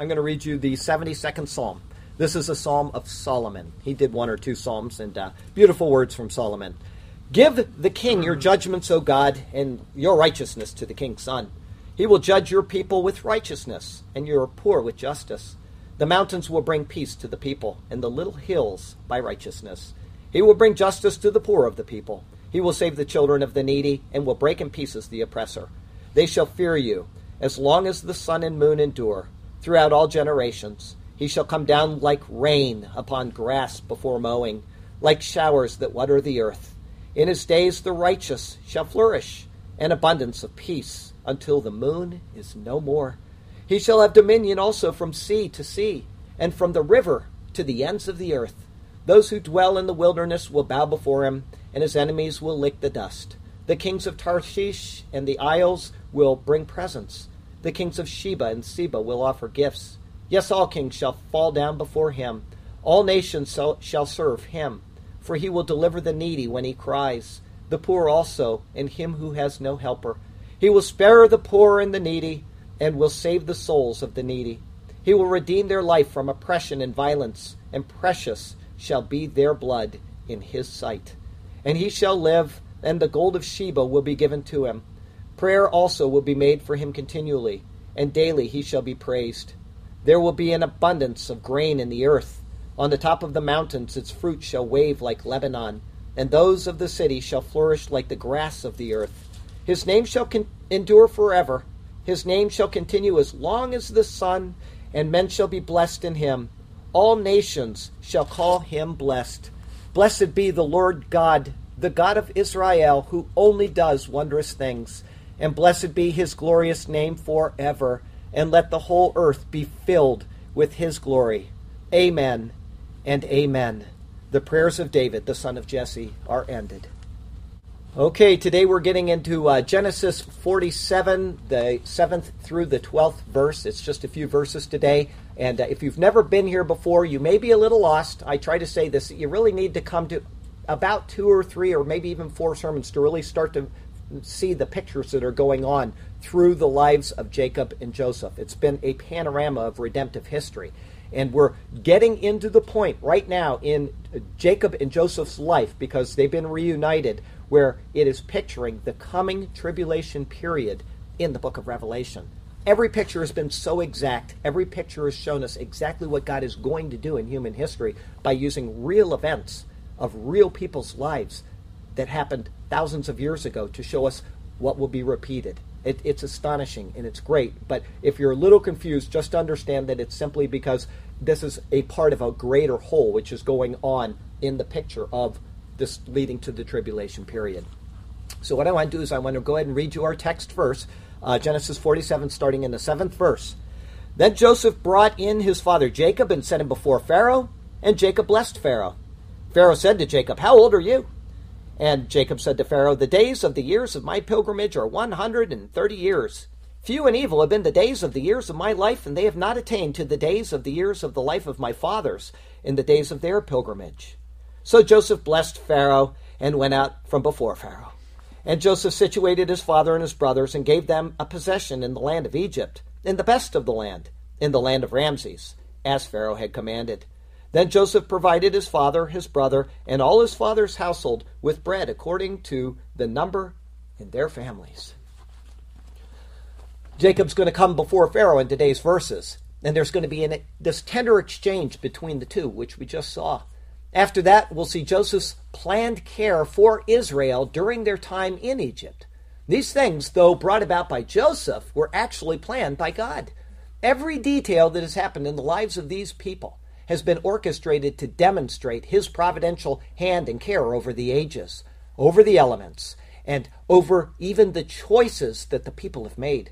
I'm going to read you the 72nd Psalm. This is a psalm of Solomon. He did one or two psalms, and uh, beautiful words from Solomon. Give the king your judgments, O God, and your righteousness to the king's son. He will judge your people with righteousness, and your poor with justice. The mountains will bring peace to the people, and the little hills by righteousness. He will bring justice to the poor of the people. He will save the children of the needy, and will break in pieces the oppressor. They shall fear you, as long as the sun and moon endure, throughout all generations. He shall come down like rain upon grass before mowing, like showers that water the earth. In his days the righteous shall flourish, and abundance of peace, until the moon is no more. He shall have dominion also from sea to sea, and from the river to the ends of the earth. Those who dwell in the wilderness will bow before him, and his enemies will lick the dust. The kings of Tarshish and the isles will bring presents. The kings of Sheba and Seba will offer gifts. Yes, all kings shall fall down before him. All nations shall serve him. For he will deliver the needy when he cries, the poor also, and him who has no helper. He will spare the poor and the needy and will save the souls of the needy. He will redeem their life from oppression and violence, and precious shall be their blood in his sight. And he shall live, and the gold of Sheba will be given to him. Prayer also will be made for him continually, and daily he shall be praised. There will be an abundance of grain in the earth. On the top of the mountains its fruit shall wave like Lebanon, and those of the city shall flourish like the grass of the earth. His name shall con- endure forever his name shall continue as long as the sun, and men shall be blessed in him. All nations shall call him blessed. Blessed be the Lord God, the God of Israel, who only does wondrous things. And blessed be his glorious name forever. And let the whole earth be filled with his glory. Amen and amen. The prayers of David, the son of Jesse, are ended. Okay, today we're getting into uh, Genesis 47, the 7th through the 12th verse. It's just a few verses today. And uh, if you've never been here before, you may be a little lost. I try to say this you really need to come to about two or three or maybe even four sermons to really start to see the pictures that are going on through the lives of Jacob and Joseph. It's been a panorama of redemptive history. And we're getting into the point right now in Jacob and Joseph's life because they've been reunited where it is picturing the coming tribulation period in the book of Revelation. Every picture has been so exact. Every picture has shown us exactly what God is going to do in human history by using real events of real people's lives that happened thousands of years ago to show us what will be repeated. It, it's astonishing and it's great. But if you're a little confused, just understand that it's simply because this is a part of a greater whole which is going on in the picture of this leading to the tribulation period. So, what I want to do is I want to go ahead and read you our text verse, uh, Genesis 47, starting in the seventh verse. Then Joseph brought in his father Jacob and set him before Pharaoh, and Jacob blessed Pharaoh. Pharaoh said to Jacob, How old are you? And Jacob said to Pharaoh, The days of the years of my pilgrimage are 130 years. Few and evil have been the days of the years of my life, and they have not attained to the days of the years of the life of my fathers in the days of their pilgrimage. So Joseph blessed Pharaoh and went out from before Pharaoh. And Joseph situated his father and his brothers and gave them a possession in the land of Egypt, in the best of the land, in the land of Ramses, as Pharaoh had commanded. Then Joseph provided his father, his brother, and all his father's household with bread according to the number in their families. Jacob's going to come before Pharaoh in today's verses, and there's going to be an, this tender exchange between the two, which we just saw. After that, we'll see Joseph's planned care for Israel during their time in Egypt. These things, though brought about by Joseph, were actually planned by God. Every detail that has happened in the lives of these people has been orchestrated to demonstrate his providential hand and care over the ages, over the elements, and over even the choices that the people have made.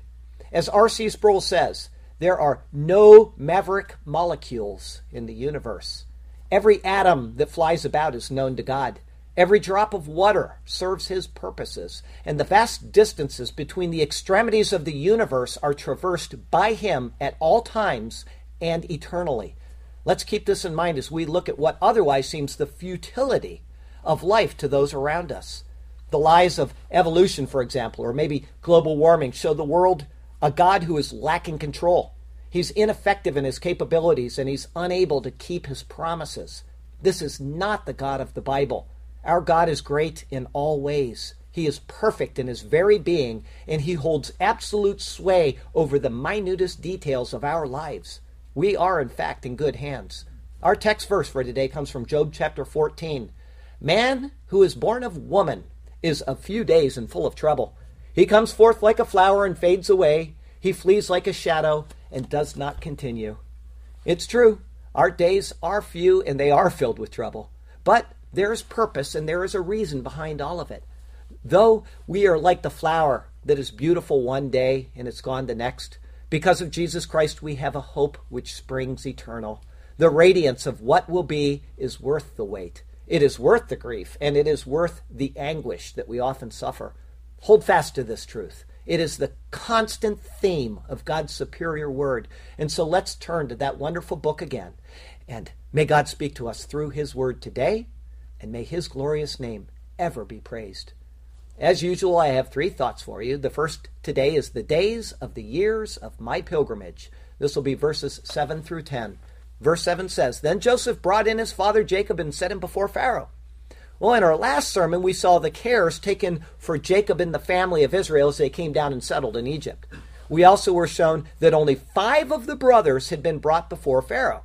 As R.C. Sproul says, there are no maverick molecules in the universe. Every atom that flies about is known to God. Every drop of water serves his purposes, and the vast distances between the extremities of the universe are traversed by him at all times and eternally. Let's keep this in mind as we look at what otherwise seems the futility of life to those around us. The lies of evolution, for example, or maybe global warming, show the world a God who is lacking control. He's ineffective in his capabilities and he's unable to keep his promises. This is not the God of the Bible. Our God is great in all ways. He is perfect in his very being, and he holds absolute sway over the minutest details of our lives. We are, in fact, in good hands. Our text verse for today comes from Job chapter 14. Man who is born of woman is of few days and full of trouble. He comes forth like a flower and fades away. He flees like a shadow and does not continue. It's true, our days are few and they are filled with trouble. But there is purpose and there is a reason behind all of it. Though we are like the flower that is beautiful one day and it's gone the next, because of Jesus Christ we have a hope which springs eternal. The radiance of what will be is worth the wait. It is worth the grief, and it is worth the anguish that we often suffer. Hold fast to this truth. It is the constant theme of God's superior word. And so let's turn to that wonderful book again. And may God speak to us through his word today, and may his glorious name ever be praised. As usual, I have three thoughts for you. The first today is the days of the years of my pilgrimage. This will be verses 7 through 10. Verse 7 says Then Joseph brought in his father Jacob and set him before Pharaoh. Well, in our last sermon, we saw the cares taken for Jacob and the family of Israel as they came down and settled in Egypt. We also were shown that only five of the brothers had been brought before Pharaoh.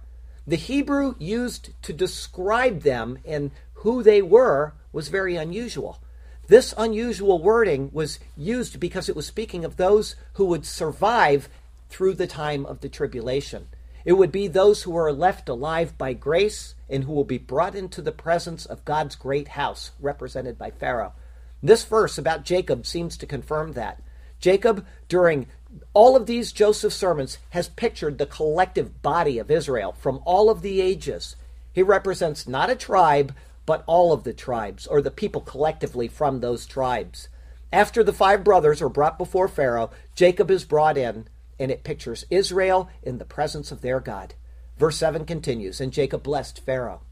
The Hebrew used to describe them and who they were was very unusual. This unusual wording was used because it was speaking of those who would survive through the time of the tribulation. It would be those who are left alive by grace and who will be brought into the presence of God's great house, represented by Pharaoh. This verse about Jacob seems to confirm that. Jacob, during all of these Joseph sermons, has pictured the collective body of Israel from all of the ages. He represents not a tribe, but all of the tribes, or the people collectively from those tribes. After the five brothers are brought before Pharaoh, Jacob is brought in and it pictures Israel in the presence of their God. Verse 7 continues, and Jacob blessed Pharaoh.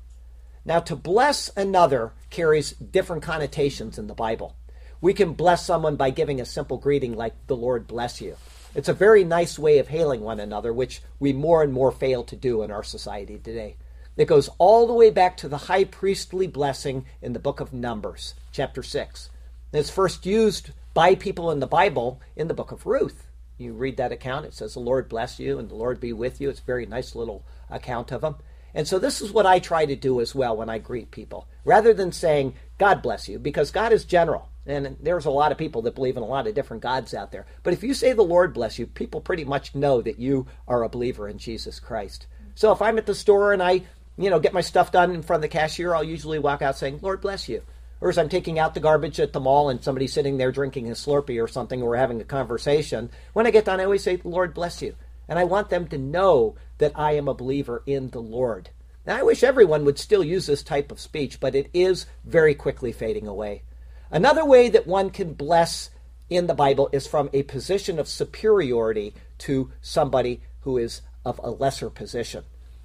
Now, to bless another carries different connotations in the Bible. We can bless someone by giving a simple greeting like, the Lord bless you. It's a very nice way of hailing one another, which we more and more fail to do in our society today. It goes all the way back to the high priestly blessing in the book of Numbers, chapter 6. It's first used by people in the Bible in the book of Ruth you read that account, it says, The Lord bless you and the Lord be with you. It's a very nice little account of them. And so this is what I try to do as well when I greet people. Rather than saying, God bless you, because God is general. And there's a lot of people that believe in a lot of different gods out there. But if you say the Lord bless you, people pretty much know that you are a believer in Jesus Christ. So if I'm at the store and I, you know, get my stuff done in front of the cashier, I'll usually walk out saying, Lord bless you or as I'm taking out the garbage at the mall and somebody's sitting there drinking a Slurpee or something, or we're having a conversation, when I get done, I always say, Lord bless you. And I want them to know that I am a believer in the Lord. Now, I wish everyone would still use this type of speech, but it is very quickly fading away. Another way that one can bless in the Bible is from a position of superiority to somebody who is of a lesser position.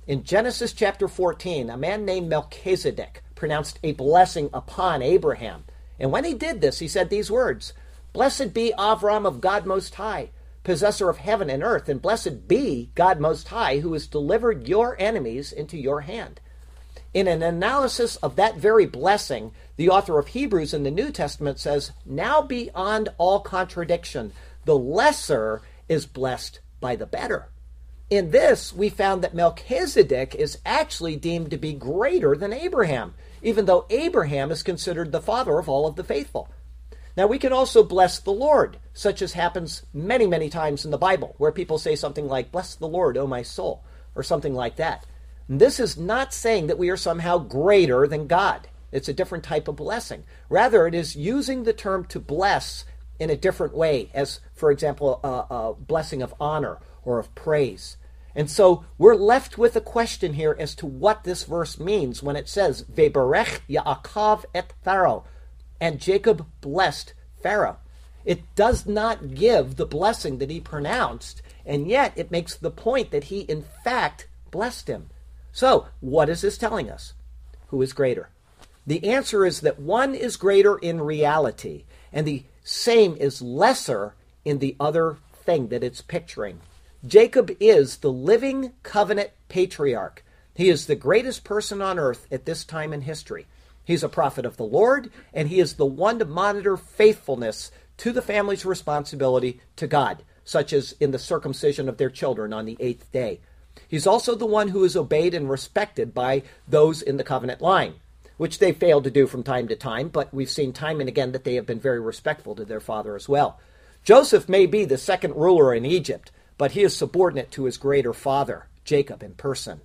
In Genesis chapter 14, a man named Melchizedek pronounced a blessing upon Abraham. And when he did this, he said these words Blessed be Avram of God Most High, possessor of heaven and earth, and blessed be God Most High, who has delivered your enemies into your hand. In an analysis of that very blessing, the author of Hebrews in the New Testament says, Now beyond all contradiction, the lesser is blessed by the better. In this, we found that Melchizedek is actually deemed to be greater than Abraham even though Abraham is considered the father of all of the faithful. Now, we can also bless the Lord, such as happens many, many times in the Bible, where people say something like, Bless the Lord, O my soul, or something like that. And this is not saying that we are somehow greater than God. It's a different type of blessing. Rather, it is using the term to bless in a different way, as, for example, a, a blessing of honor or of praise. And so we're left with a question here as to what this verse means when it says, Veberech Yaakov et Pharaoh, and Jacob blessed Pharaoh. It does not give the blessing that he pronounced, and yet it makes the point that he, in fact, blessed him. So, what is this telling us? Who is greater? The answer is that one is greater in reality, and the same is lesser in the other thing that it's picturing. Jacob is the living covenant patriarch. He is the greatest person on earth at this time in history. He's a prophet of the Lord, and he is the one to monitor faithfulness to the family's responsibility to God, such as in the circumcision of their children on the eighth day. He's also the one who is obeyed and respected by those in the covenant line, which they failed to do from time to time, but we've seen time and again that they have been very respectful to their father as well. Joseph may be the second ruler in Egypt, but he is subordinate to his greater father, Jacob, in person.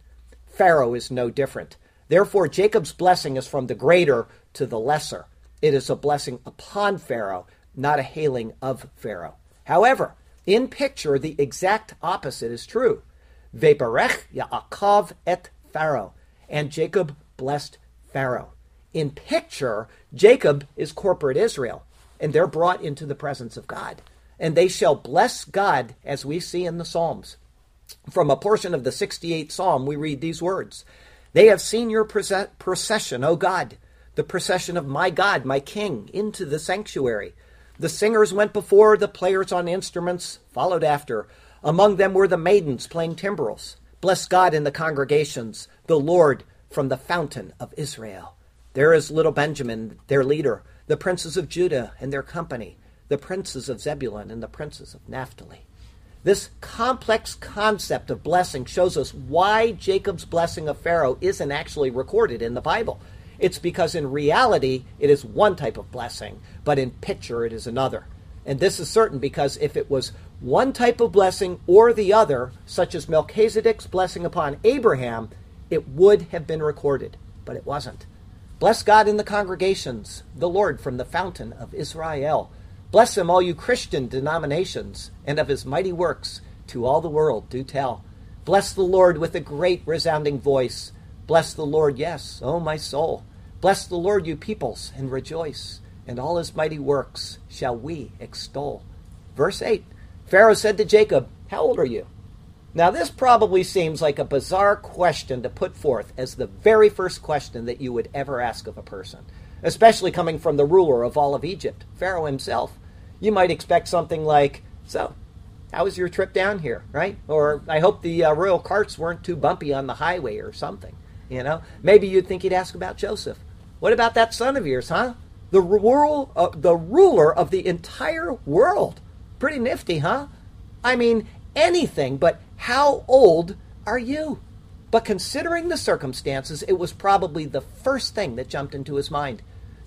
Pharaoh is no different. Therefore, Jacob's blessing is from the greater to the lesser. It is a blessing upon Pharaoh, not a hailing of Pharaoh. However, in picture, the exact opposite is true. Veberech Yaakov et Pharaoh. And Jacob blessed Pharaoh. In picture, Jacob is corporate Israel, and they're brought into the presence of God. And they shall bless God, as we see in the Psalms. From a portion of the 68th Psalm, we read these words they have seen your procession, O God, the procession of my God, my King, into the sanctuary. The singers went before, the players on instruments followed after. Among them were the maidens playing timbrels. Bless God in the congregations, the Lord from the fountain of Israel. There is little Benjamin, their leader, the princes of Judah and their company, the princes of Zebulun and the princes of Naphtali. This complex concept of blessing shows us why Jacob's blessing of Pharaoh isn't actually recorded in the Bible. It's because in reality it is one type of blessing, but in picture it is another. And this is certain because if it was one type of blessing or the other, such as Melchizedek's blessing upon Abraham, it would have been recorded, but it wasn't. Bless God in the congregations, the Lord from the fountain of Israel. Bless him, all you Christian denominations, and of his mighty works to all the world do tell. Bless the Lord with a great resounding voice. Bless the Lord, yes, O my soul. Bless the Lord, you peoples, and rejoice, and all his mighty works shall we extol. Verse 8 Pharaoh said to Jacob, How old are you? Now, this probably seems like a bizarre question to put forth as the very first question that you would ever ask of a person, especially coming from the ruler of all of Egypt, Pharaoh himself you might expect something like, So, how was your trip down here, right? Or I hope the uh, royal carts weren't too bumpy on the highway or something. You know, maybe you'd think he'd ask about Joseph. What about that son of yours, huh? The rural, uh, the ruler of the entire world. Pretty nifty, huh? I mean, anything but how old are you? But considering the circumstances, it was probably the first thing that jumped into his mind.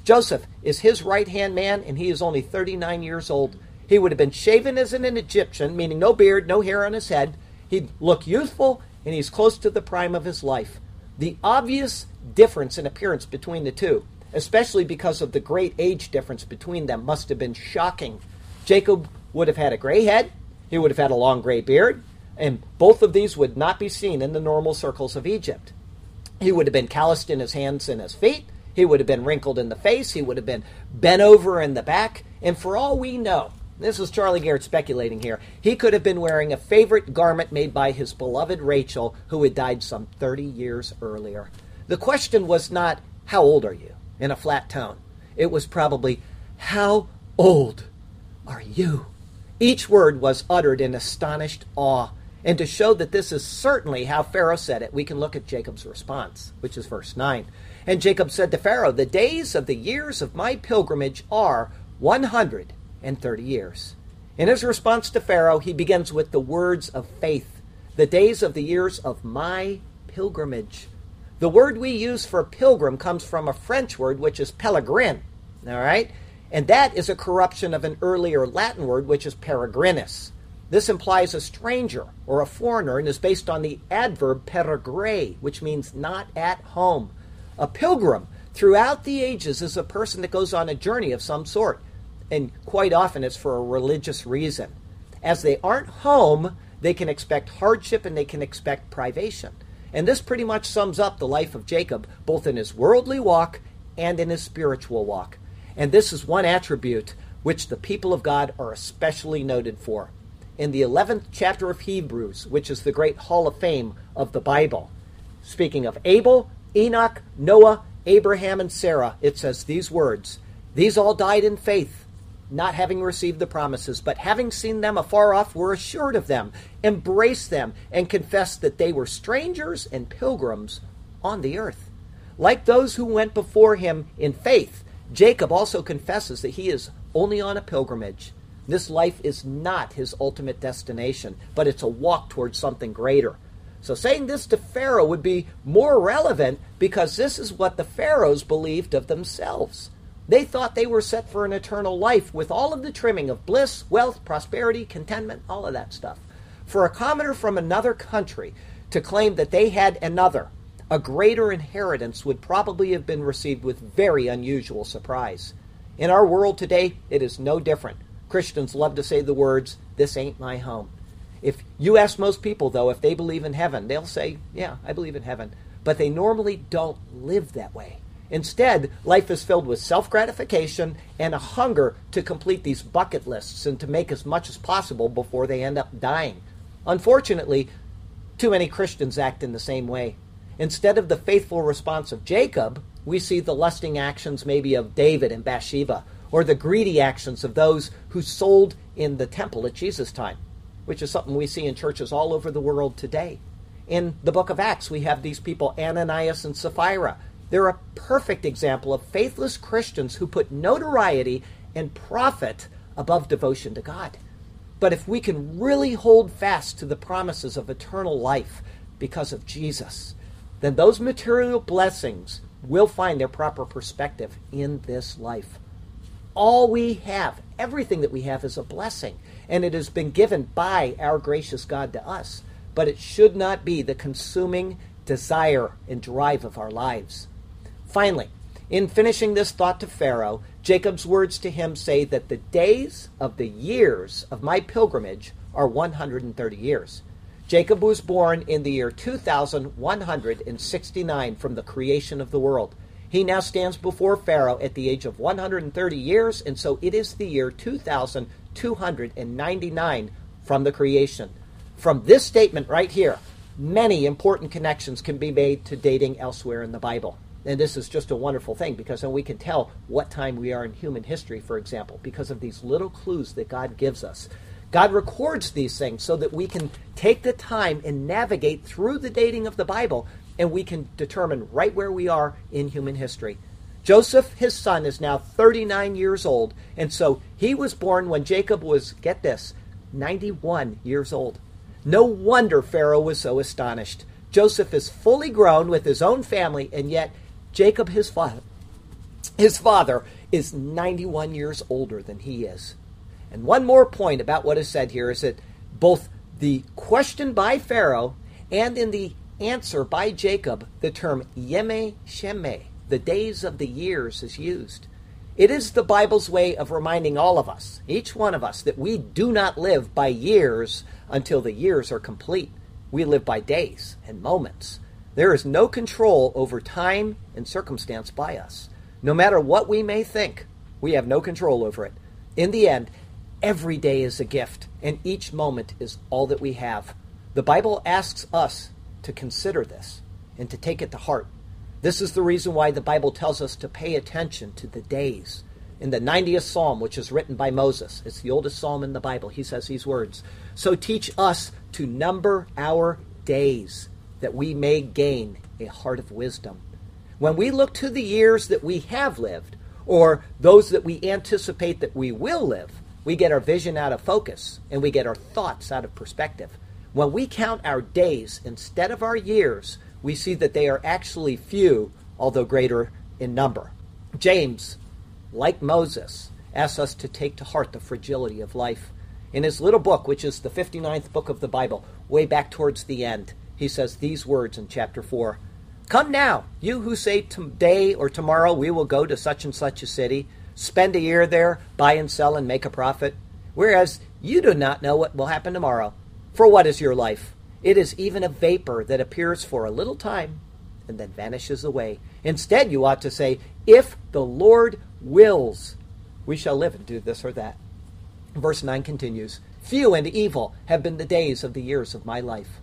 Joseph is his right hand man, and he is only 39 years old. He would have been shaven as an Egyptian, meaning no beard, no hair on his head. He'd look youthful, and he's close to the prime of his life. The obvious difference in appearance between the two, especially because of the great age difference between them, must have been shocking. Jacob would have had a gray head, he would have had a long gray beard, and both of these would not be seen in the normal circles of Egypt. He would have been calloused in his hands and his feet. He would have been wrinkled in the face. He would have been bent over in the back. And for all we know, this is Charlie Garrett speculating here, he could have been wearing a favorite garment made by his beloved Rachel, who had died some 30 years earlier. The question was not, How old are you? in a flat tone. It was probably, How old are you? Each word was uttered in astonished awe. And to show that this is certainly how Pharaoh said it, we can look at Jacob's response, which is verse 9. And Jacob said to Pharaoh, The days of the years of my pilgrimage are 130 years. In his response to Pharaoh, he begins with the words of faith The days of the years of my pilgrimage. The word we use for pilgrim comes from a French word which is pellegrin. All right? And that is a corruption of an earlier Latin word which is peregrinus. This implies a stranger or a foreigner and is based on the adverb peregre, which means not at home. A pilgrim throughout the ages is a person that goes on a journey of some sort, and quite often it's for a religious reason. As they aren't home, they can expect hardship and they can expect privation. And this pretty much sums up the life of Jacob, both in his worldly walk and in his spiritual walk. And this is one attribute which the people of God are especially noted for. In the 11th chapter of Hebrews, which is the great hall of fame of the Bible, speaking of Abel, Enoch, Noah, Abraham, and Sarah, it says these words These all died in faith, not having received the promises, but having seen them afar off, were assured of them, embraced them, and confessed that they were strangers and pilgrims on the earth. Like those who went before him in faith, Jacob also confesses that he is only on a pilgrimage. This life is not his ultimate destination, but it's a walk towards something greater. So saying this to Pharaoh would be more relevant because this is what the Pharaohs believed of themselves. They thought they were set for an eternal life with all of the trimming of bliss, wealth, prosperity, contentment, all of that stuff. For a commoner from another country to claim that they had another, a greater inheritance would probably have been received with very unusual surprise. In our world today, it is no different. Christians love to say the words, This ain't my home. If you ask most people, though, if they believe in heaven, they'll say, Yeah, I believe in heaven. But they normally don't live that way. Instead, life is filled with self gratification and a hunger to complete these bucket lists and to make as much as possible before they end up dying. Unfortunately, too many Christians act in the same way. Instead of the faithful response of Jacob, we see the lusting actions maybe of David and Bathsheba, or the greedy actions of those who sold in the temple at Jesus' time which is something we see in churches all over the world today. In the book of Acts, we have these people, Ananias and Sapphira. They're a perfect example of faithless Christians who put notoriety and profit above devotion to God. But if we can really hold fast to the promises of eternal life because of Jesus, then those material blessings will find their proper perspective in this life. All we have, everything that we have, is a blessing and it has been given by our gracious God to us. But it should not be the consuming desire and drive of our lives. Finally, in finishing this thought to Pharaoh, Jacob's words to him say that the days of the years of my pilgrimage are 130 years. Jacob was born in the year 2169 from the creation of the world. He now stands before Pharaoh at the age of 130 years, and so it is the year 2299 from the creation. From this statement right here, many important connections can be made to dating elsewhere in the Bible. And this is just a wonderful thing because then we can tell what time we are in human history, for example, because of these little clues that God gives us. God records these things so that we can take the time and navigate through the dating of the Bible and we can determine right where we are in human history. Joseph, his son, is now 39 years old, and so he was born when Jacob was, get this, 91 years old. No wonder Pharaoh was so astonished. Joseph is fully grown with his own family, and yet Jacob, his father, his father is 91 years older than he is. And one more point about what is said here is that both the question by Pharaoh and in the answer by Jacob, the term Yeme Sheme, the days of the years is used. It is the Bible's way of reminding all of us, each one of us, that we do not live by years until the years are complete. We live by days and moments. There is no control over time and circumstance by us. No matter what we may think, we have no control over it. In the end, every day is a gift, and each moment is all that we have. The Bible asks us to consider this and to take it to heart. This is the reason why the Bible tells us to pay attention to the days. In the 90th Psalm, which is written by Moses, it's the oldest psalm in the Bible, he says these words So teach us to number our days, that we may gain a heart of wisdom. When we look to the years that we have lived, or those that we anticipate that we will live, we get our vision out of focus and we get our thoughts out of perspective. When we count our days instead of our years, we see that they are actually few, although greater in number. James, like Moses, asks us to take to heart the fragility of life. In his little book, which is the 59th book of the Bible, way back towards the end, he says these words in chapter 4 Come now, you who say today or tomorrow we will go to such and such a city, spend a year there, buy and sell, and make a profit, whereas you do not know what will happen tomorrow. For what is your life? It is even a vapor that appears for a little time and then vanishes away. Instead, you ought to say, If the Lord wills, we shall live and do this or that. Verse 9 continues Few and evil have been the days of the years of my life.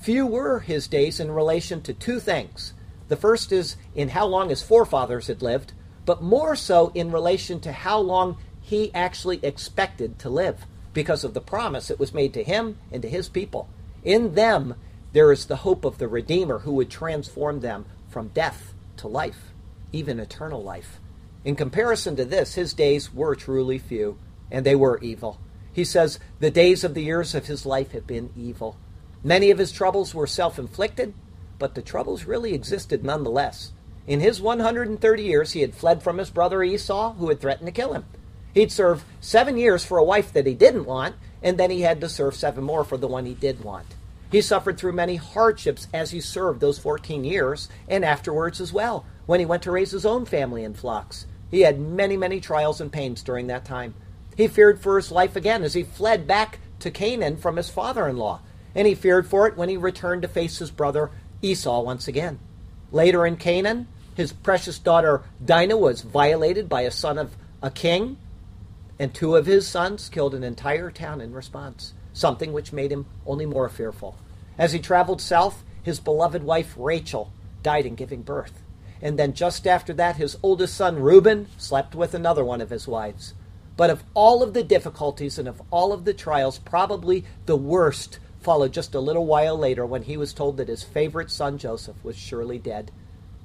Few were his days in relation to two things. The first is in how long his forefathers had lived, but more so in relation to how long he actually expected to live because of the promise that was made to him and to his people. In them, there is the hope of the Redeemer who would transform them from death to life, even eternal life. In comparison to this, his days were truly few, and they were evil. He says, The days of the years of his life have been evil. Many of his troubles were self inflicted, but the troubles really existed nonetheless. In his 130 years, he had fled from his brother Esau, who had threatened to kill him. He'd serve seven years for a wife that he didn't want, and then he had to serve seven more for the one he did want. He suffered through many hardships as he served those 14 years, and afterwards as well, when he went to raise his own family and flocks. He had many, many trials and pains during that time. He feared for his life again as he fled back to Canaan from his father in law, and he feared for it when he returned to face his brother Esau once again. Later in Canaan, his precious daughter Dinah was violated by a son of a king, and two of his sons killed an entire town in response, something which made him only more fearful. As he traveled south, his beloved wife Rachel died in giving birth. And then just after that, his oldest son Reuben slept with another one of his wives. But of all of the difficulties and of all of the trials, probably the worst followed just a little while later when he was told that his favorite son Joseph was surely dead.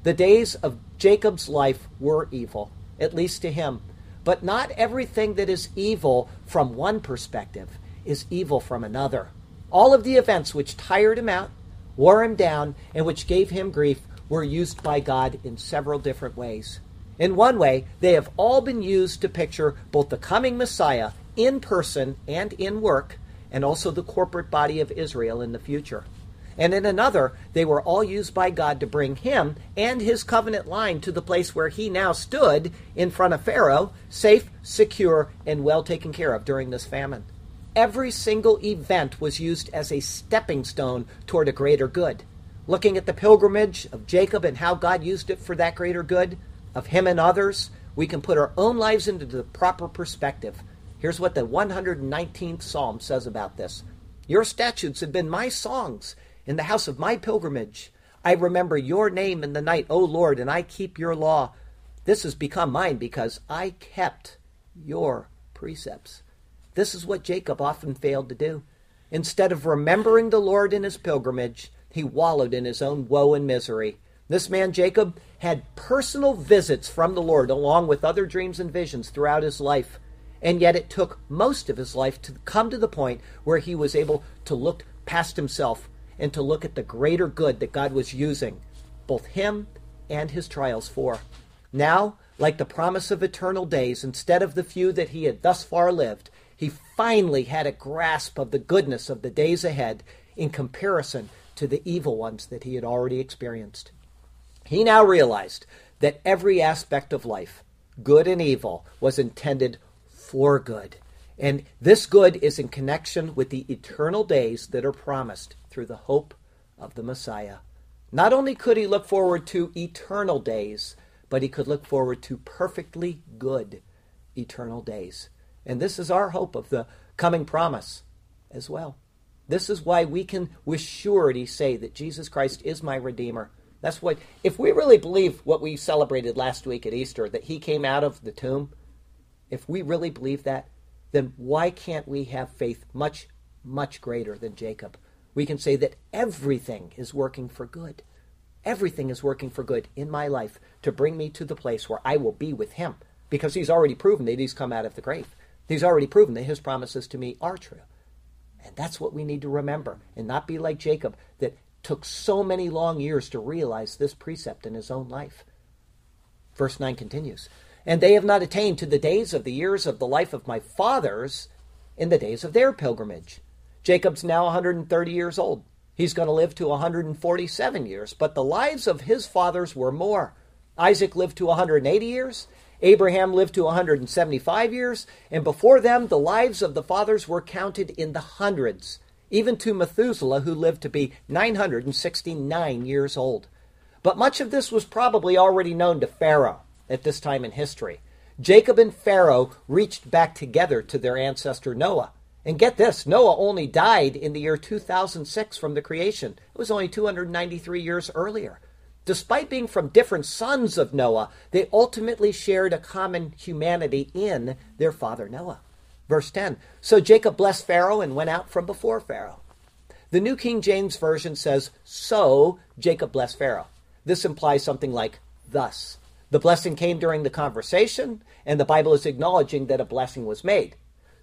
The days of Jacob's life were evil, at least to him. But not everything that is evil from one perspective is evil from another. All of the events which tired him out, wore him down, and which gave him grief were used by God in several different ways. In one way, they have all been used to picture both the coming Messiah in person and in work, and also the corporate body of Israel in the future. And in another, they were all used by God to bring him and his covenant line to the place where he now stood in front of Pharaoh, safe, secure, and well taken care of during this famine. Every single event was used as a stepping stone toward a greater good. Looking at the pilgrimage of Jacob and how God used it for that greater good, of him and others, we can put our own lives into the proper perspective Here's what the 119th Psalm says about this Your statutes have been my songs in the house of my pilgrimage. I remember your name in the night, O Lord, and I keep your law. This has become mine because I kept your precepts. This is what Jacob often failed to do. Instead of remembering the Lord in his pilgrimage, he wallowed in his own woe and misery. This man, Jacob, had personal visits from the Lord along with other dreams and visions throughout his life. And yet it took most of his life to come to the point where he was able to look past himself and to look at the greater good that God was using both him and his trials for. Now, like the promise of eternal days, instead of the few that he had thus far lived, he finally had a grasp of the goodness of the days ahead in comparison to the evil ones that he had already experienced. He now realized that every aspect of life, good and evil, was intended for good. And this good is in connection with the eternal days that are promised through the hope of the Messiah. Not only could he look forward to eternal days, but he could look forward to perfectly good eternal days. And this is our hope of the coming promise as well. This is why we can with surety say that Jesus Christ is my Redeemer. That's what, if we really believe what we celebrated last week at Easter, that he came out of the tomb, if we really believe that, then why can't we have faith much, much greater than Jacob? We can say that everything is working for good. Everything is working for good in my life to bring me to the place where I will be with him because he's already proven that he's come out of the grave. He's already proven that his promises to me are true. And that's what we need to remember and not be like Jacob that took so many long years to realize this precept in his own life. Verse 9 continues and they have not attained to the days of the years of the life of my fathers in the days of their pilgrimage. Jacob's now 130 years old. He's going to live to 147 years, but the lives of his fathers were more. Isaac lived to 180 years, Abraham lived to 175 years, and before them the lives of the fathers were counted in the hundreds, even to Methuselah, who lived to be 969 years old. But much of this was probably already known to Pharaoh at this time in history. Jacob and Pharaoh reached back together to their ancestor Noah. And get this Noah only died in the year 2006 from the creation. It was only 293 years earlier. Despite being from different sons of Noah, they ultimately shared a common humanity in their father Noah. Verse 10 So Jacob blessed Pharaoh and went out from before Pharaoh. The New King James Version says, So Jacob blessed Pharaoh. This implies something like, Thus. The blessing came during the conversation, and the Bible is acknowledging that a blessing was made.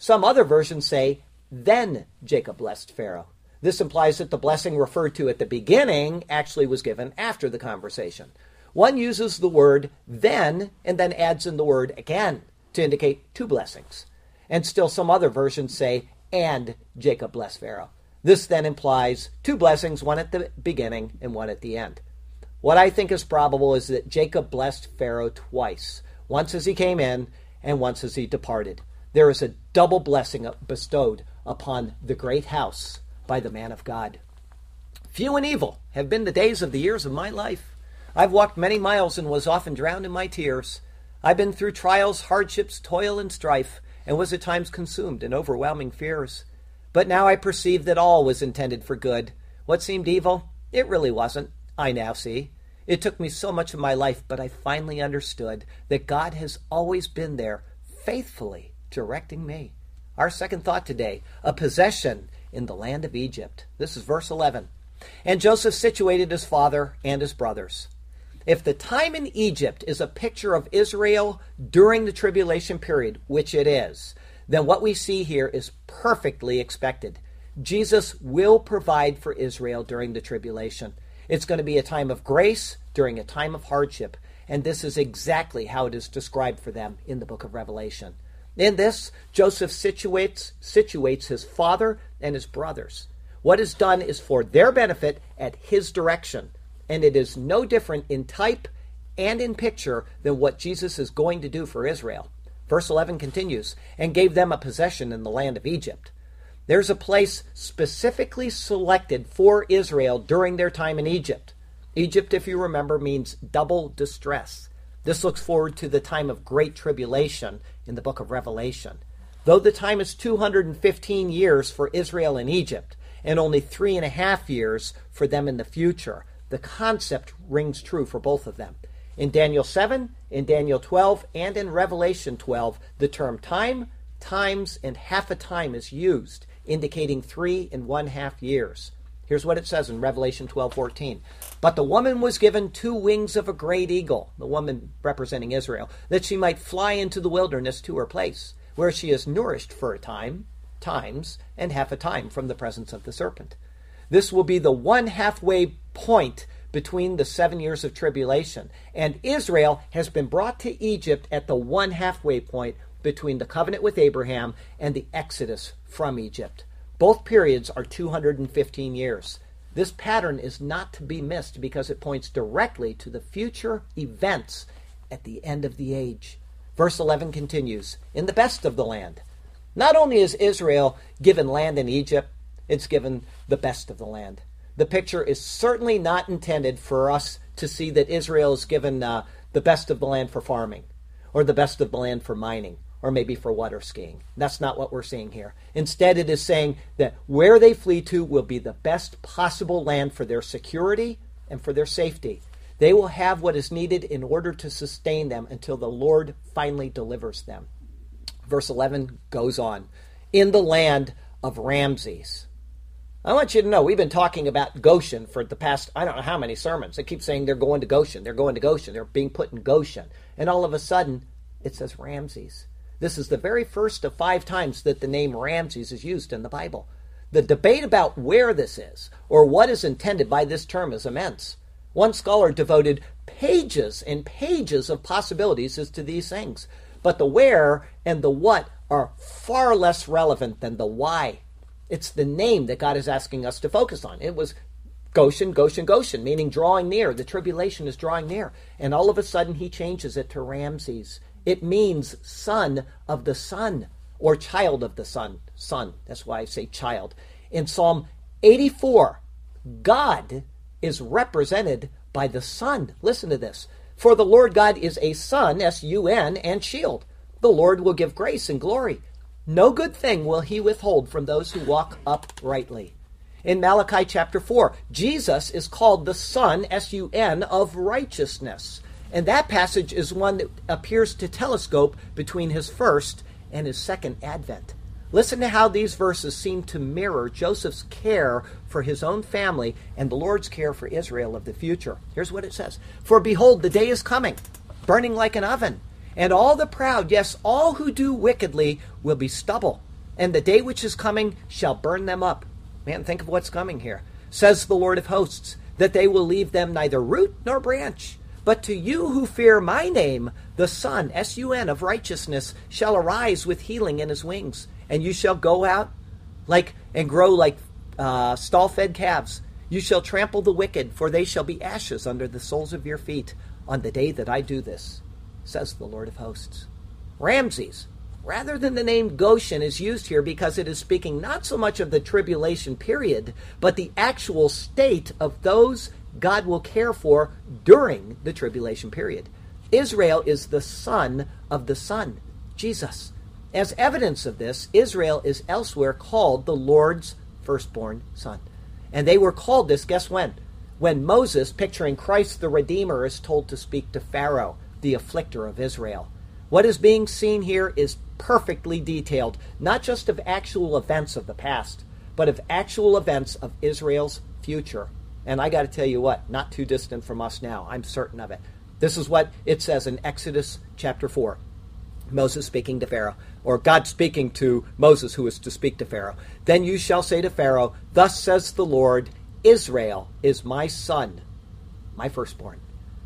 Some other versions say, Then Jacob blessed Pharaoh. This implies that the blessing referred to at the beginning actually was given after the conversation. One uses the word then and then adds in the word again to indicate two blessings. And still some other versions say, and Jacob blessed Pharaoh. This then implies two blessings, one at the beginning and one at the end. What I think is probable is that Jacob blessed Pharaoh twice, once as he came in and once as he departed. There is a double blessing bestowed upon the great house by the man of God. Few and evil have been the days of the years of my life. I've walked many miles and was often drowned in my tears. I've been through trials, hardships, toil, and strife, and was at times consumed in overwhelming fears. But now I perceive that all was intended for good. What seemed evil, it really wasn't. I now see. It took me so much of my life, but I finally understood that God has always been there, faithfully directing me. Our second thought today a possession in the land of Egypt. This is verse 11. And Joseph situated his father and his brothers. If the time in Egypt is a picture of Israel during the tribulation period, which it is, then what we see here is perfectly expected. Jesus will provide for Israel during the tribulation. It's going to be a time of grace during a time of hardship, and this is exactly how it is described for them in the book of Revelation. In this, Joseph situates, situates his father and his brothers. What is done is for their benefit at his direction, and it is no different in type and in picture than what Jesus is going to do for Israel. Verse 11 continues, and gave them a possession in the land of Egypt. There's a place specifically selected for Israel during their time in Egypt. Egypt, if you remember, means double distress. This looks forward to the time of great tribulation in the book of Revelation. Though the time is 215 years for Israel in Egypt and only three and a half years for them in the future, the concept rings true for both of them. In Daniel 7, in Daniel 12, and in Revelation 12, the term time, times, and half a time is used, indicating three and one half years. Here's what it says in Revelation 12:14. But the woman was given two wings of a great eagle, the woman representing Israel, that she might fly into the wilderness to her place, where she is nourished for a time, times, and half a time from the presence of the serpent. This will be the one halfway point between the seven years of tribulation, and Israel has been brought to Egypt at the one halfway point between the covenant with Abraham and the exodus from Egypt. Both periods are 215 years. This pattern is not to be missed because it points directly to the future events at the end of the age. Verse 11 continues In the best of the land. Not only is Israel given land in Egypt, it's given the best of the land. The picture is certainly not intended for us to see that Israel is given uh, the best of the land for farming or the best of the land for mining or maybe for water skiing. That's not what we're seeing here. Instead, it is saying that where they flee to will be the best possible land for their security and for their safety. They will have what is needed in order to sustain them until the Lord finally delivers them. Verse 11 goes on In the land of Ramses. I want you to know we've been talking about Goshen for the past, I don't know how many sermons. They keep saying they're going to Goshen, they're going to Goshen, they're being put in Goshen. And all of a sudden, it says Ramses. This is the very first of five times that the name Ramses is used in the Bible. The debate about where this is, or what is intended by this term, is immense. One scholar devoted pages and pages of possibilities as to these things. But the where and the what are far less relevant than the why. It's the name that God is asking us to focus on. It was Goshen, Goshen, Goshen, meaning drawing near. The tribulation is drawing near. And all of a sudden, he changes it to Ramses. It means son of the sun or child of the sun. Son. That's why I say child. In Psalm 84, God is represented by the sun. Listen to this. For the Lord God is a sun, S U N, and shield. The Lord will give grace and glory. No good thing will he withhold from those who walk uprightly. In Malachi chapter 4, Jesus is called the Son, S U N, of righteousness. And that passage is one that appears to telescope between his first and his second advent. Listen to how these verses seem to mirror Joseph's care for his own family and the Lord's care for Israel of the future. Here's what it says For behold, the day is coming, burning like an oven, and all the proud, yes, all who do wickedly, will be stubble, and the day which is coming shall burn them up. Man, think of what's coming here. Says the Lord of hosts, that they will leave them neither root nor branch. But to you who fear my name, the Son, S U N, of righteousness, shall arise with healing in his wings and you shall go out like and grow like uh, stall-fed calves. You shall trample the wicked, for they shall be ashes under the soles of your feet on the day that I do this, says the Lord of hosts. Ramses, rather than the name Goshen, is used here because it is speaking not so much of the tribulation period, but the actual state of those God will care for during the tribulation period. Israel is the son of the Son, Jesus. As evidence of this, Israel is elsewhere called the Lord's firstborn son. And they were called this, guess when? When Moses, picturing Christ the Redeemer, is told to speak to Pharaoh, the afflicter of Israel. What is being seen here is perfectly detailed, not just of actual events of the past, but of actual events of Israel's future. And I got to tell you what, not too distant from us now. I'm certain of it. This is what it says in Exodus chapter 4. Moses speaking to Pharaoh, or God speaking to Moses, who is to speak to Pharaoh. Then you shall say to Pharaoh, Thus says the Lord, Israel is my son, my firstborn.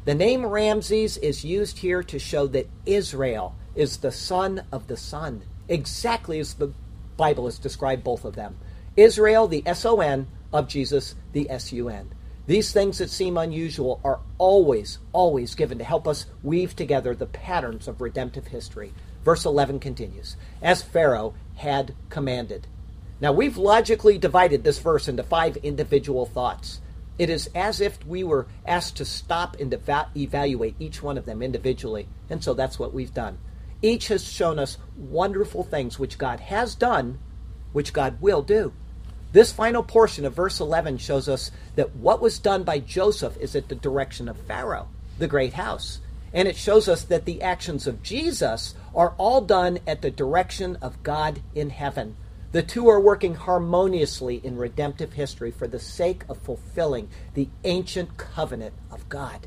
The name Ramses is used here to show that Israel is the son of the Son, exactly as the Bible has described both of them. Israel, the S O N, of Jesus, the S U N. These things that seem unusual are always, always given to help us weave together the patterns of redemptive history. Verse 11 continues As Pharaoh had commanded. Now, we've logically divided this verse into five individual thoughts. It is as if we were asked to stop and eva- evaluate each one of them individually, and so that's what we've done. Each has shown us wonderful things which God has done, which God will do. This final portion of verse 11 shows us that what was done by Joseph is at the direction of Pharaoh, the great house. And it shows us that the actions of Jesus are all done at the direction of God in heaven. The two are working harmoniously in redemptive history for the sake of fulfilling the ancient covenant of God.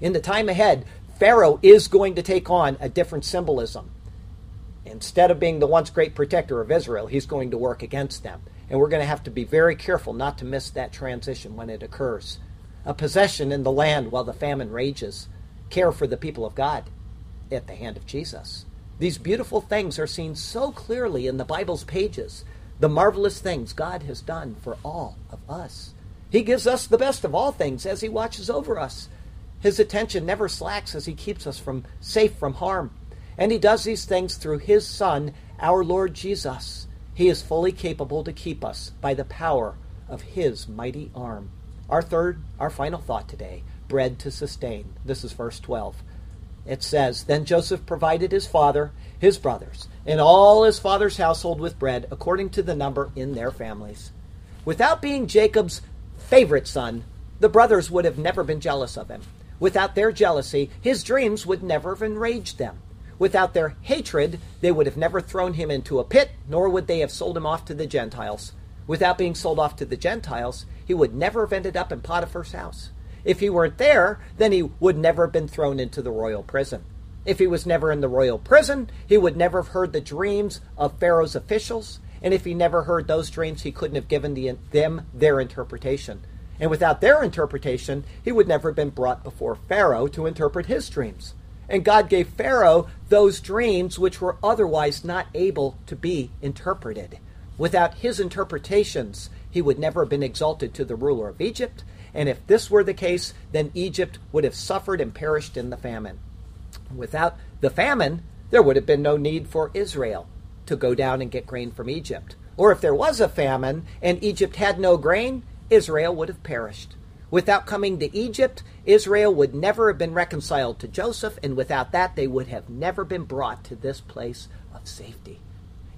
In the time ahead, Pharaoh is going to take on a different symbolism. Instead of being the once great protector of Israel, he's going to work against them. And we're going to have to be very careful not to miss that transition when it occurs. A possession in the land while the famine rages, care for the people of God at the hand of Jesus. These beautiful things are seen so clearly in the Bible's pages, the marvelous things God has done for all of us. He gives us the best of all things as He watches over us. His attention never slacks as He keeps us from safe from harm. And He does these things through His Son, our Lord Jesus. He is fully capable to keep us by the power of His mighty arm. Our third, our final thought today bread to sustain. This is verse 12. It says, Then Joseph provided his father, his brothers, and all his father's household with bread according to the number in their families. Without being Jacob's favorite son, the brothers would have never been jealous of him. Without their jealousy, his dreams would never have enraged them. Without their hatred, they would have never thrown him into a pit, nor would they have sold him off to the Gentiles. Without being sold off to the Gentiles, he would never have ended up in Potiphar's house. If he weren't there, then he would never have been thrown into the royal prison. If he was never in the royal prison, he would never have heard the dreams of Pharaoh's officials. And if he never heard those dreams, he couldn't have given the, them their interpretation. And without their interpretation, he would never have been brought before Pharaoh to interpret his dreams. And God gave Pharaoh those dreams which were otherwise not able to be interpreted. Without his interpretations, he would never have been exalted to the ruler of Egypt. And if this were the case, then Egypt would have suffered and perished in the famine. Without the famine, there would have been no need for Israel to go down and get grain from Egypt. Or if there was a famine and Egypt had no grain, Israel would have perished. Without coming to Egypt, Israel would never have been reconciled to Joseph, and without that, they would have never been brought to this place of safety.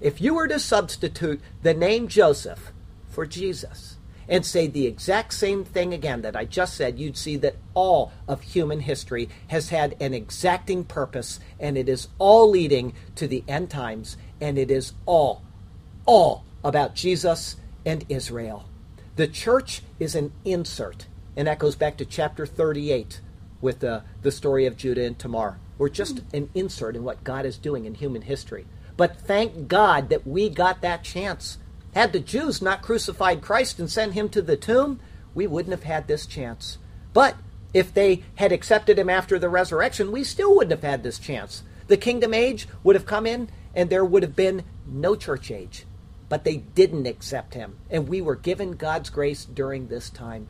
If you were to substitute the name Joseph for Jesus, and say the exact same thing again that I just said, you'd see that all of human history has had an exacting purpose, and it is all leading to the end times, and it is all, all about Jesus and Israel. The church is an insert, and that goes back to chapter 38 with the, the story of Judah and Tamar. We're just an insert in what God is doing in human history. But thank God that we got that chance. Had the Jews not crucified Christ and sent him to the tomb, we wouldn't have had this chance. But if they had accepted him after the resurrection, we still wouldn't have had this chance. The kingdom age would have come in, and there would have been no church age. But they didn't accept him, and we were given God's grace during this time.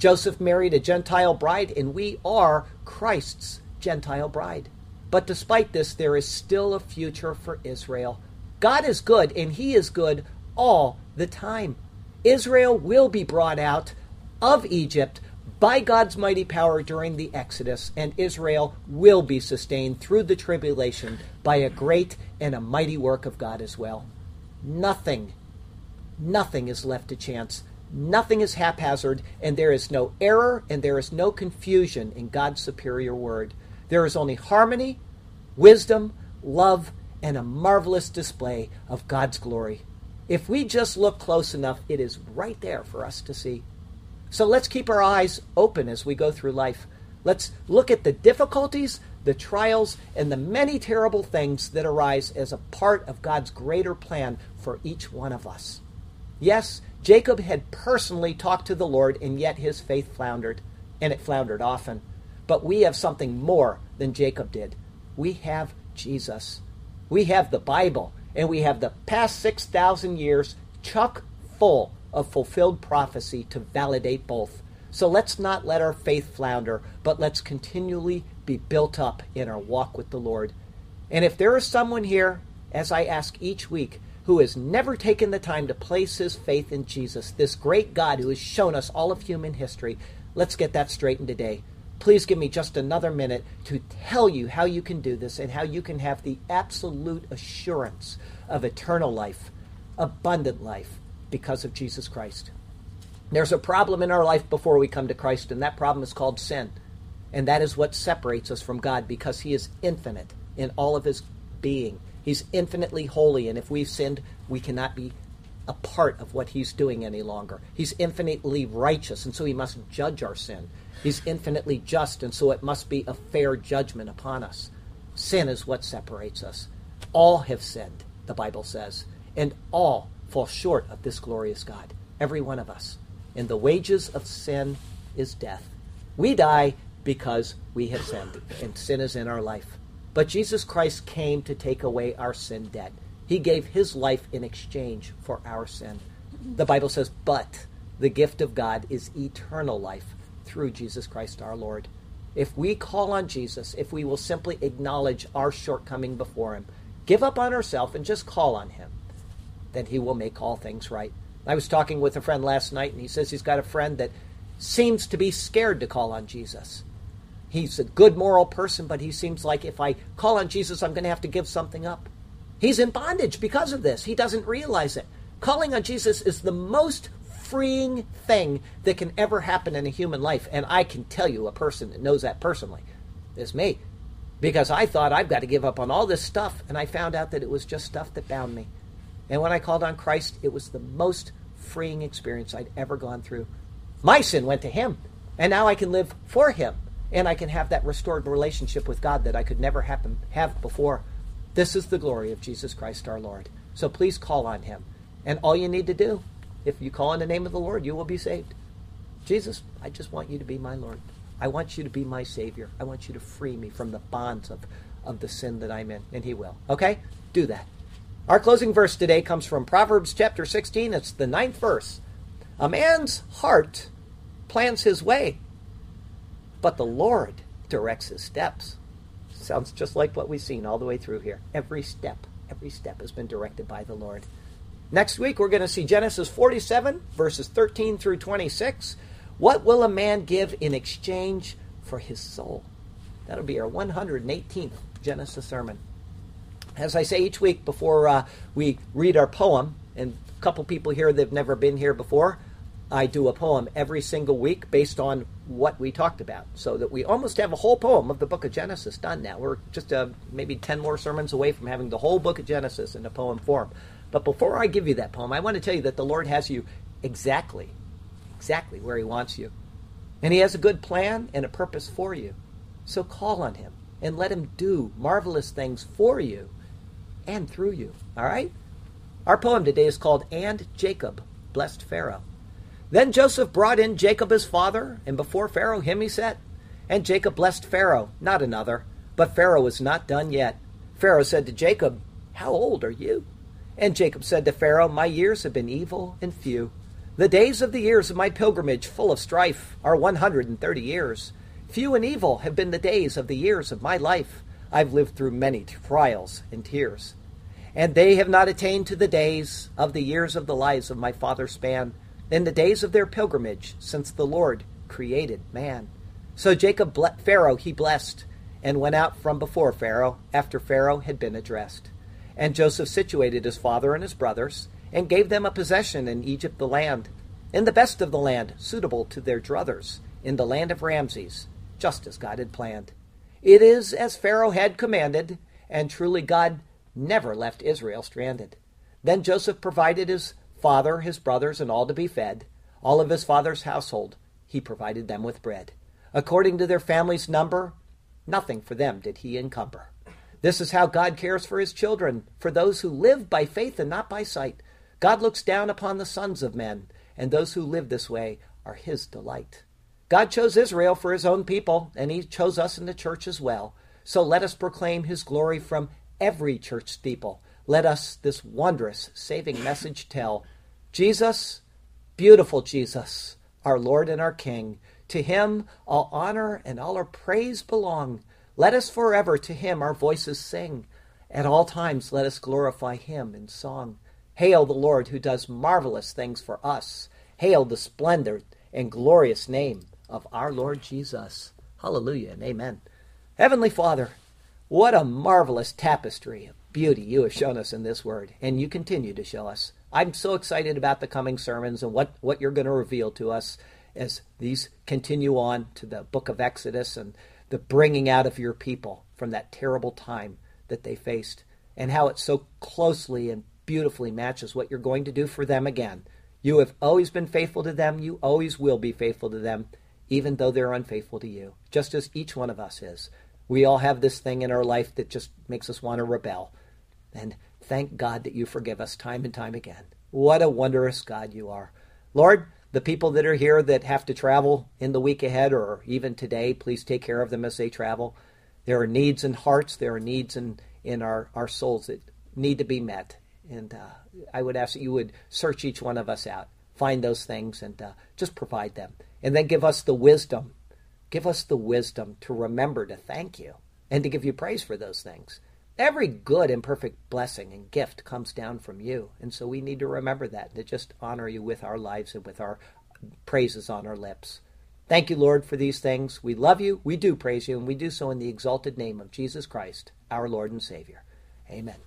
Joseph married a Gentile bride, and we are Christ's Gentile bride. But despite this, there is still a future for Israel. God is good, and He is good all the time. Israel will be brought out of Egypt by God's mighty power during the Exodus, and Israel will be sustained through the tribulation by a great and a mighty work of God as well. Nothing, nothing is left to chance. Nothing is haphazard, and there is no error and there is no confusion in God's superior word. There is only harmony, wisdom, love, and a marvelous display of God's glory. If we just look close enough, it is right there for us to see. So let's keep our eyes open as we go through life. Let's look at the difficulties, the trials, and the many terrible things that arise as a part of God's greater plan for each one of us. Yes, Jacob had personally talked to the Lord, and yet his faith floundered, and it floundered often. But we have something more than Jacob did. We have Jesus. We have the Bible, and we have the past 6,000 years chock full of fulfilled prophecy to validate both. So let's not let our faith flounder, but let's continually be built up in our walk with the Lord. And if there is someone here, as I ask each week, who has never taken the time to place his faith in Jesus, this great God who has shown us all of human history, let's get that straightened today. Please give me just another minute to tell you how you can do this and how you can have the absolute assurance of eternal life, abundant life, because of Jesus Christ. There's a problem in our life before we come to Christ, and that problem is called sin. And that is what separates us from God because He is infinite in all of His being. He's infinitely holy, and if we've sinned, we cannot be a part of what He's doing any longer. He's infinitely righteous, and so He must judge our sin. He's infinitely just, and so it must be a fair judgment upon us. Sin is what separates us. All have sinned, the Bible says, and all fall short of this glorious God. Every one of us. And the wages of sin is death. We die because we have sinned, and sin is in our life. But Jesus Christ came to take away our sin debt. He gave his life in exchange for our sin. The Bible says, but the gift of God is eternal life through Jesus Christ our Lord. If we call on Jesus, if we will simply acknowledge our shortcoming before him, give up on ourselves and just call on him, then he will make all things right. I was talking with a friend last night, and he says he's got a friend that seems to be scared to call on Jesus. He's a good moral person, but he seems like if I call on Jesus, I'm going to have to give something up. He's in bondage because of this. He doesn't realize it. Calling on Jesus is the most freeing thing that can ever happen in a human life. And I can tell you a person that knows that personally is me. Because I thought I've got to give up on all this stuff, and I found out that it was just stuff that bound me. And when I called on Christ, it was the most freeing experience I'd ever gone through. My sin went to Him, and now I can live for Him and I can have that restored relationship with God that I could never happen, have before. This is the glory of Jesus Christ our Lord. So please call on him. And all you need to do, if you call on the name of the Lord, you will be saved. Jesus, I just want you to be my Lord. I want you to be my Savior. I want you to free me from the bonds of, of the sin that I'm in. And he will. Okay? Do that. Our closing verse today comes from Proverbs chapter 16. It's the ninth verse. A man's heart plans his way, but the Lord directs his steps. Sounds just like what we've seen all the way through here. Every step, every step has been directed by the Lord. Next week, we're going to see Genesis 47, verses 13 through 26. What will a man give in exchange for his soul? That'll be our 118th Genesis sermon. As I say each week before uh, we read our poem, and a couple people here that have never been here before, I do a poem every single week based on what we talked about, so that we almost have a whole poem of the book of Genesis done now. We're just uh, maybe 10 more sermons away from having the whole book of Genesis in a poem form. But before I give you that poem, I want to tell you that the Lord has you exactly, exactly where He wants you. And He has a good plan and a purpose for you. So call on Him and let Him do marvelous things for you and through you. All right? Our poem today is called And Jacob Blessed Pharaoh. Then Joseph brought in Jacob his father, and before Pharaoh him he set. And Jacob blessed Pharaoh, not another. But Pharaoh was not done yet. Pharaoh said to Jacob, How old are you? And Jacob said to Pharaoh, My years have been evil and few. The days of the years of my pilgrimage, full of strife, are one hundred and thirty years. Few and evil have been the days of the years of my life. I've lived through many trials and tears. And they have not attained to the days of the years of the lives of my father span, in the days of their pilgrimage, since the Lord created man. So Jacob, Pharaoh, he blessed, and went out from before Pharaoh, after Pharaoh had been addressed. And Joseph situated his father and his brothers, and gave them a possession in Egypt the land, in the best of the land, suitable to their druthers, in the land of Ramses, just as God had planned. It is as Pharaoh had commanded, and truly God never left Israel stranded. Then Joseph provided his father, his brothers, and all to be fed. All of his father's household, he provided them with bread. According to their family's number, nothing for them did he encumber. This is how God cares for his children, for those who live by faith and not by sight. God looks down upon the sons of men, and those who live this way are his delight. God chose Israel for his own people, and he chose us in the church as well. So let us proclaim his glory from every church steeple. Let us this wondrous saving message tell. Jesus, beautiful Jesus, our Lord and our King, to him all honor and all our praise belong. Let us forever to him our voices sing. At all times let us glorify him in song. Hail the Lord who does marvelous things for us. Hail the splendor and glorious name of our Lord Jesus. Hallelujah and amen. Heavenly Father, what a marvelous tapestry beauty you have shown us in this word, and you continue to show us. I'm so excited about the coming sermons and what, what you're going to reveal to us as these continue on to the book of Exodus and the bringing out of your people from that terrible time that they faced, and how it so closely and beautifully matches what you're going to do for them again. You have always been faithful to them, you always will be faithful to them, even though they're unfaithful to you, just as each one of us is. We all have this thing in our life that just makes us want to rebel. And thank God that you forgive us time and time again. What a wondrous God you are. Lord, the people that are here that have to travel in the week ahead or even today, please take care of them as they travel. There are needs in hearts, there are needs in, in our, our souls that need to be met. And uh, I would ask that you would search each one of us out, find those things, and uh, just provide them. And then give us the wisdom. Give us the wisdom to remember to thank you and to give you praise for those things. Every good and perfect blessing and gift comes down from you. And so we need to remember that, to just honor you with our lives and with our praises on our lips. Thank you, Lord, for these things. We love you, we do praise you, and we do so in the exalted name of Jesus Christ, our Lord and Savior. Amen.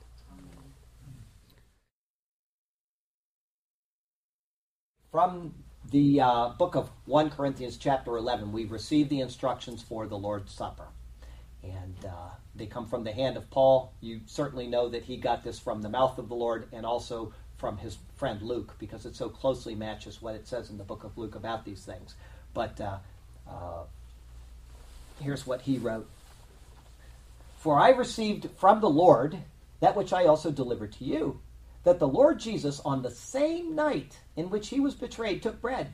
From the uh, book of 1 Corinthians, chapter 11, we receive the instructions for the Lord's Supper. And uh, they come from the hand of Paul. You certainly know that he got this from the mouth of the Lord and also from his friend Luke because it so closely matches what it says in the book of Luke about these things. But uh, uh, here's what he wrote For I received from the Lord that which I also delivered to you, that the Lord Jesus, on the same night in which he was betrayed, took bread.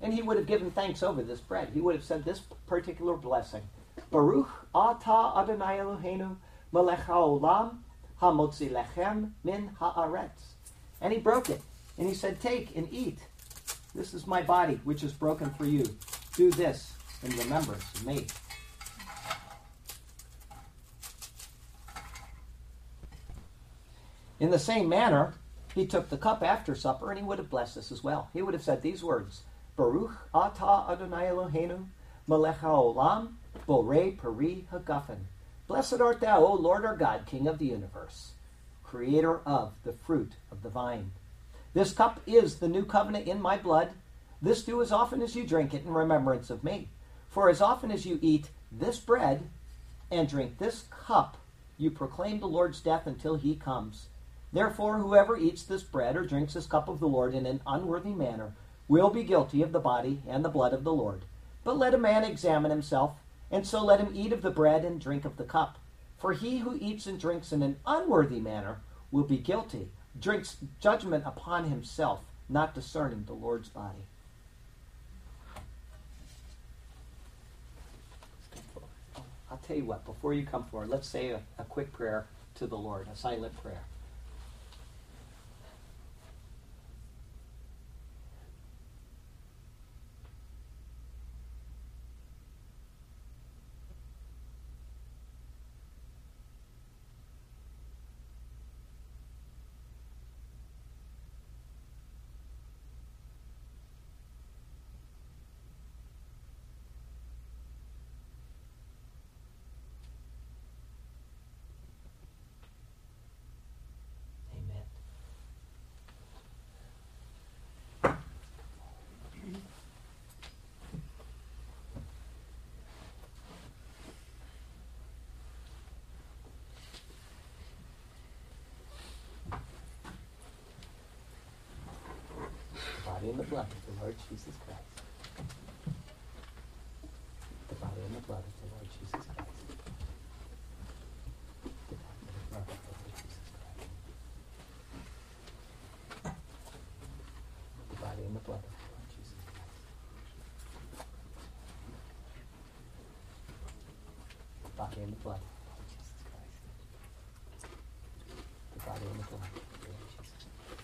And he would have given thanks over this bread. He would have said this particular blessing Baruch Ata Adonai Eloheinu melech haolam hamotzi lechem min haaretz. And he broke it. And he said, Take and eat. This is my body, which is broken for you. Do this in remembrance of me. In the same manner, he took the cup after supper and he would have blessed this as well. He would have said these words Baruch Ata Adonai Eloheinu melech haolam Borei Peri Hagafen. Blessed art thou, O Lord our God, King of the universe, creator of the fruit of the vine. This cup is the new covenant in my blood. This do as often as you drink it in remembrance of me. For as often as you eat this bread and drink this cup, you proclaim the Lord's death until he comes. Therefore, whoever eats this bread or drinks this cup of the Lord in an unworthy manner will be guilty of the body and the blood of the Lord. But let a man examine himself, and so let him eat of the bread and drink of the cup. For he who eats and drinks in an unworthy manner will be guilty, drinks judgment upon himself, not discerning the Lord's body. I'll tell you what, before you come forward, let's say a, a quick prayer to the Lord, a silent prayer. Amen. The blood of the Lord Jesus Christ. The body and the blood of the Lord Jesus Christ. The body and the blood of the Lord Jesus Christ. The body and the blood of the Lord Jesus Christ. The body and the blood of the Lord Jesus Christ. The body and the blood of the Lord Jesus Christ. The body and the blood of the Lord Jesus Christ. The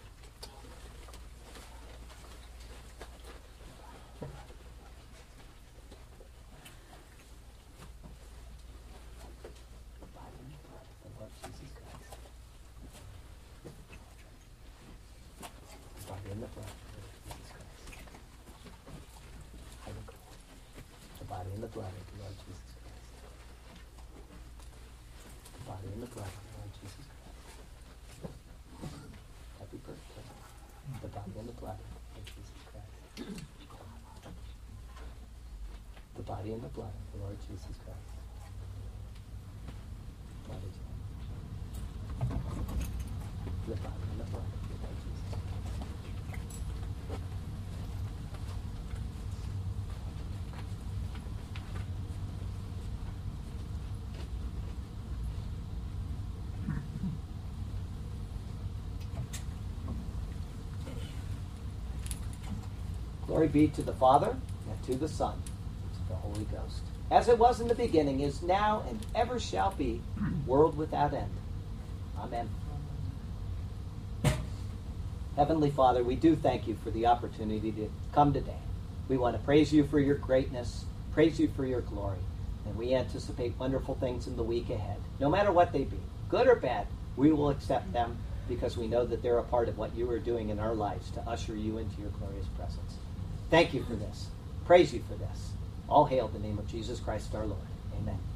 body and the blood of the Lord Jesus Christ. The body and the blood of the Lord Jesus Christ. The body and the blood of the Lord Jesus Christ. I will go. The body and the blood of the Lord Jesus Christ. The body and the blood of the Lord Jesus Christ. Happy birthday. The body and the blood of the Lord Jesus Christ. The body and the blood of the Lord Jesus Christ. Blood is the body and the blood of the Lord Jesus Christ. Glory be to the Father, and to the Son, and to the Holy Ghost. As it was in the beginning, is now, and ever shall be, world without end. Amen. Heavenly Father, we do thank you for the opportunity to come today. We want to praise you for your greatness, praise you for your glory, and we anticipate wonderful things in the week ahead. No matter what they be, good or bad, we will accept them because we know that they're a part of what you are doing in our lives to usher you into your glorious presence. Thank you for this. Praise you for this. All hail the name of Jesus Christ our Lord. Amen.